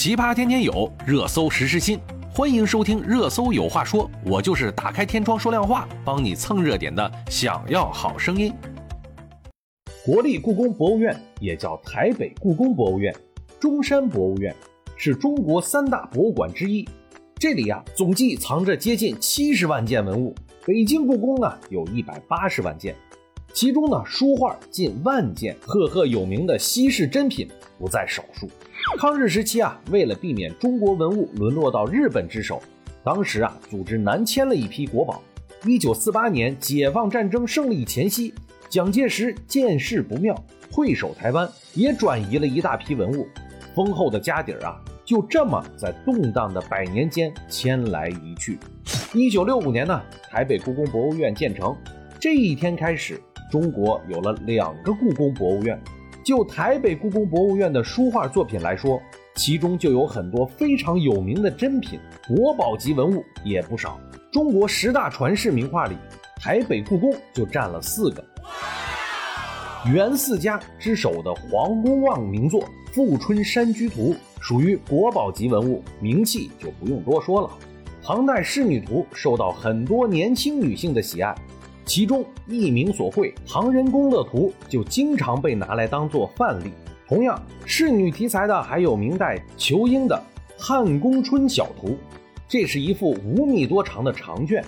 奇葩天天有，热搜时时新。欢迎收听《热搜有话说》，我就是打开天窗说亮话，帮你蹭热点的。想要好声音。国立故宫博物院也叫台北故宫博物院、中山博物院，是中国三大博物馆之一。这里呀，总计藏着接近七十万件文物。北京故宫呢，有一百八十万件。其中呢，书画近万件，赫赫有名的稀世珍品不在少数。抗日时期啊，为了避免中国文物沦落到日本之手，当时啊，组织南迁了一批国宝。一九四八年解放战争胜利前夕，蒋介石见势不妙，退守台湾，也转移了一大批文物。丰厚的家底儿啊，就这么在动荡的百年间迁来移去。一九六五年呢，台北故宫博物院建成，这一天开始。中国有了两个故宫博物院，就台北故宫博物院的书画作品来说，其中就有很多非常有名的珍品，国宝级文物也不少。中国十大传世名画里，台北故宫就占了四个。元四家之首的黄公望名作《富春山居图》属于国宝级文物，名气就不用多说了。唐代仕女图受到很多年轻女性的喜爱。其中佚名所绘《唐人宫乐图》就经常被拿来当做范例。同样，仕女题材的还有明代仇英的《汉宫春晓图》，这是一幅五米多长的长卷，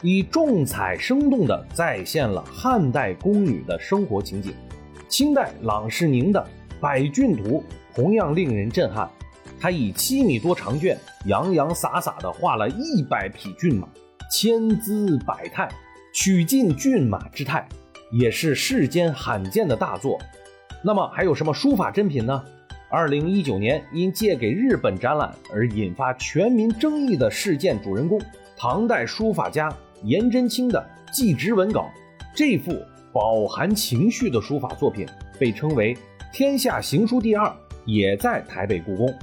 以重彩生动地再现了汉代宫女的生活情景。清代郎世宁的《百骏图》同样令人震撼，他以七米多长卷，洋洋洒洒地画了一百匹骏马，千姿百态。取尽骏马之态，也是世间罕见的大作。那么还有什么书法珍品呢？二零一九年因借给日本展览而引发全民争议的事件主人公，唐代书法家颜真卿的《祭侄文稿》，这幅饱含情绪的书法作品被称为天下行书第二，也在台北故宫，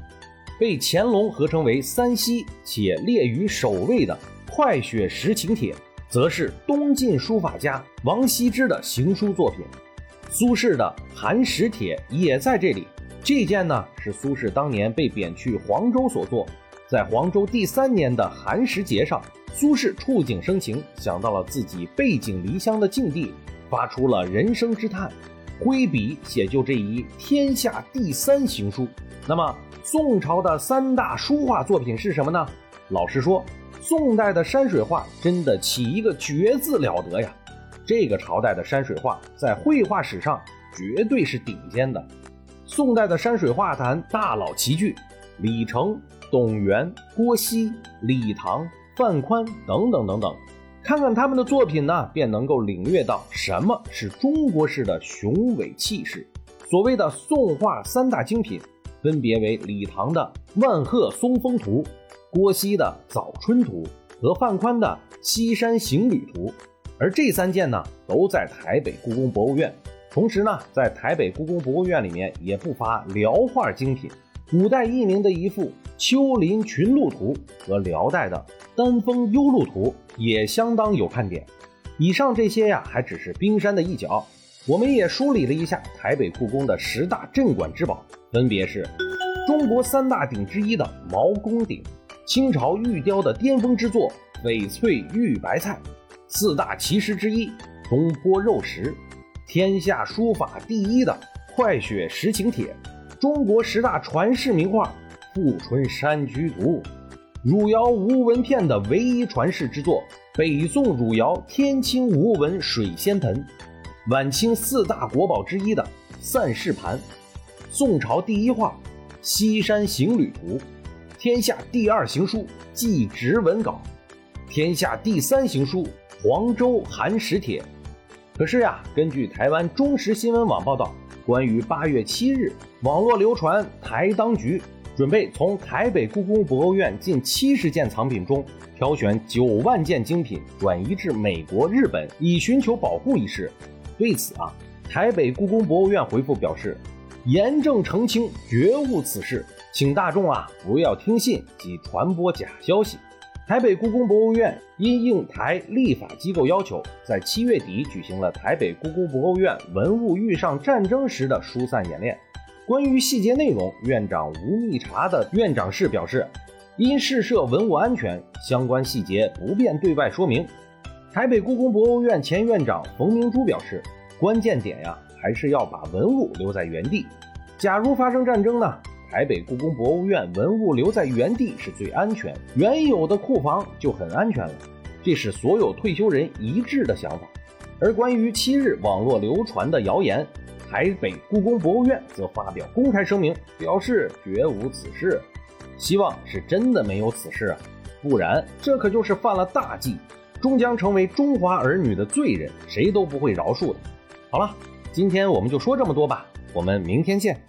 被乾隆合称为三稀且列于首位的《快雪时晴帖》。则是东晋书法家王羲之的行书作品，苏轼的《寒食帖》也在这里。这件呢是苏轼当年被贬去黄州所作，在黄州第三年的寒食节上，苏轼触景生情，想到了自己背井离乡的境地，发出了人生之叹，挥笔写就这一天下第三行书。那么宋朝的三大书画作品是什么呢？老实说。宋代的山水画真的起一个绝字了得呀！这个朝代的山水画在绘画史上绝对是顶尖的。宋代的山水画坛大佬齐聚，李成、董源、郭熙、李唐、范宽等等等等，看看他们的作品呢，便能够领略到什么是中国式的雄伟气势。所谓的宋画三大精品，分别为李唐的《万壑松风图》。郭熙的《早春图》和范宽的《西山行旅图》，而这三件呢，都在台北故宫博物院。同时呢，在台北故宫博物院里面也不乏辽画精品，古代佚名的一幅《丘陵群鹿图》和辽代的《丹峰幽鹿图》也相当有看点。以上这些呀，还只是冰山的一角。我们也梳理了一下台北故宫的十大镇馆之宝，分别是中国三大鼎之一的毛公鼎。清朝玉雕的巅峰之作翡翠玉白菜，四大奇石之一东坡肉石，天下书法第一的快雪时晴帖，中国十大传世名画富春山居图，汝窑无纹片的唯一传世之作北宋汝窑天青无纹水仙盆，晚清四大国宝之一的散氏盘，宋朝第一画西山行旅图。天下第二行书《祭侄文稿》，天下第三行书《黄州寒食帖》。可是呀，根据台湾中时新闻网报道，关于八月七日网络流传台当局准备从台北故宫博物院近七十件藏品中挑选九万件精品转移至美国、日本以寻求保护一事，对此啊，台北故宫博物院回复表示，严正澄清，绝无此事。请大众啊不要听信及传播假消息。台北故宫博物院因应台立法机构要求，在七月底举行了台北故宫博物院文物遇上战争时的疏散演练。关于细节内容，院长吴密察的院长室表示，因试设文物安全，相关细节不便对外说明。台北故宫博物院前院长冯明珠表示，关键点呀，还是要把文物留在原地。假如发生战争呢，台北故宫博物院文物留在原地是最安全，原有的库房就很安全了。这是所有退休人一致的想法。而关于七日网络流传的谣言，台北故宫博物院则发表公开声明，表示绝无此事。希望是真的没有此事啊，不然这可就是犯了大忌，终将成为中华儿女的罪人，谁都不会饶恕的。好了，今天我们就说这么多吧，我们明天见。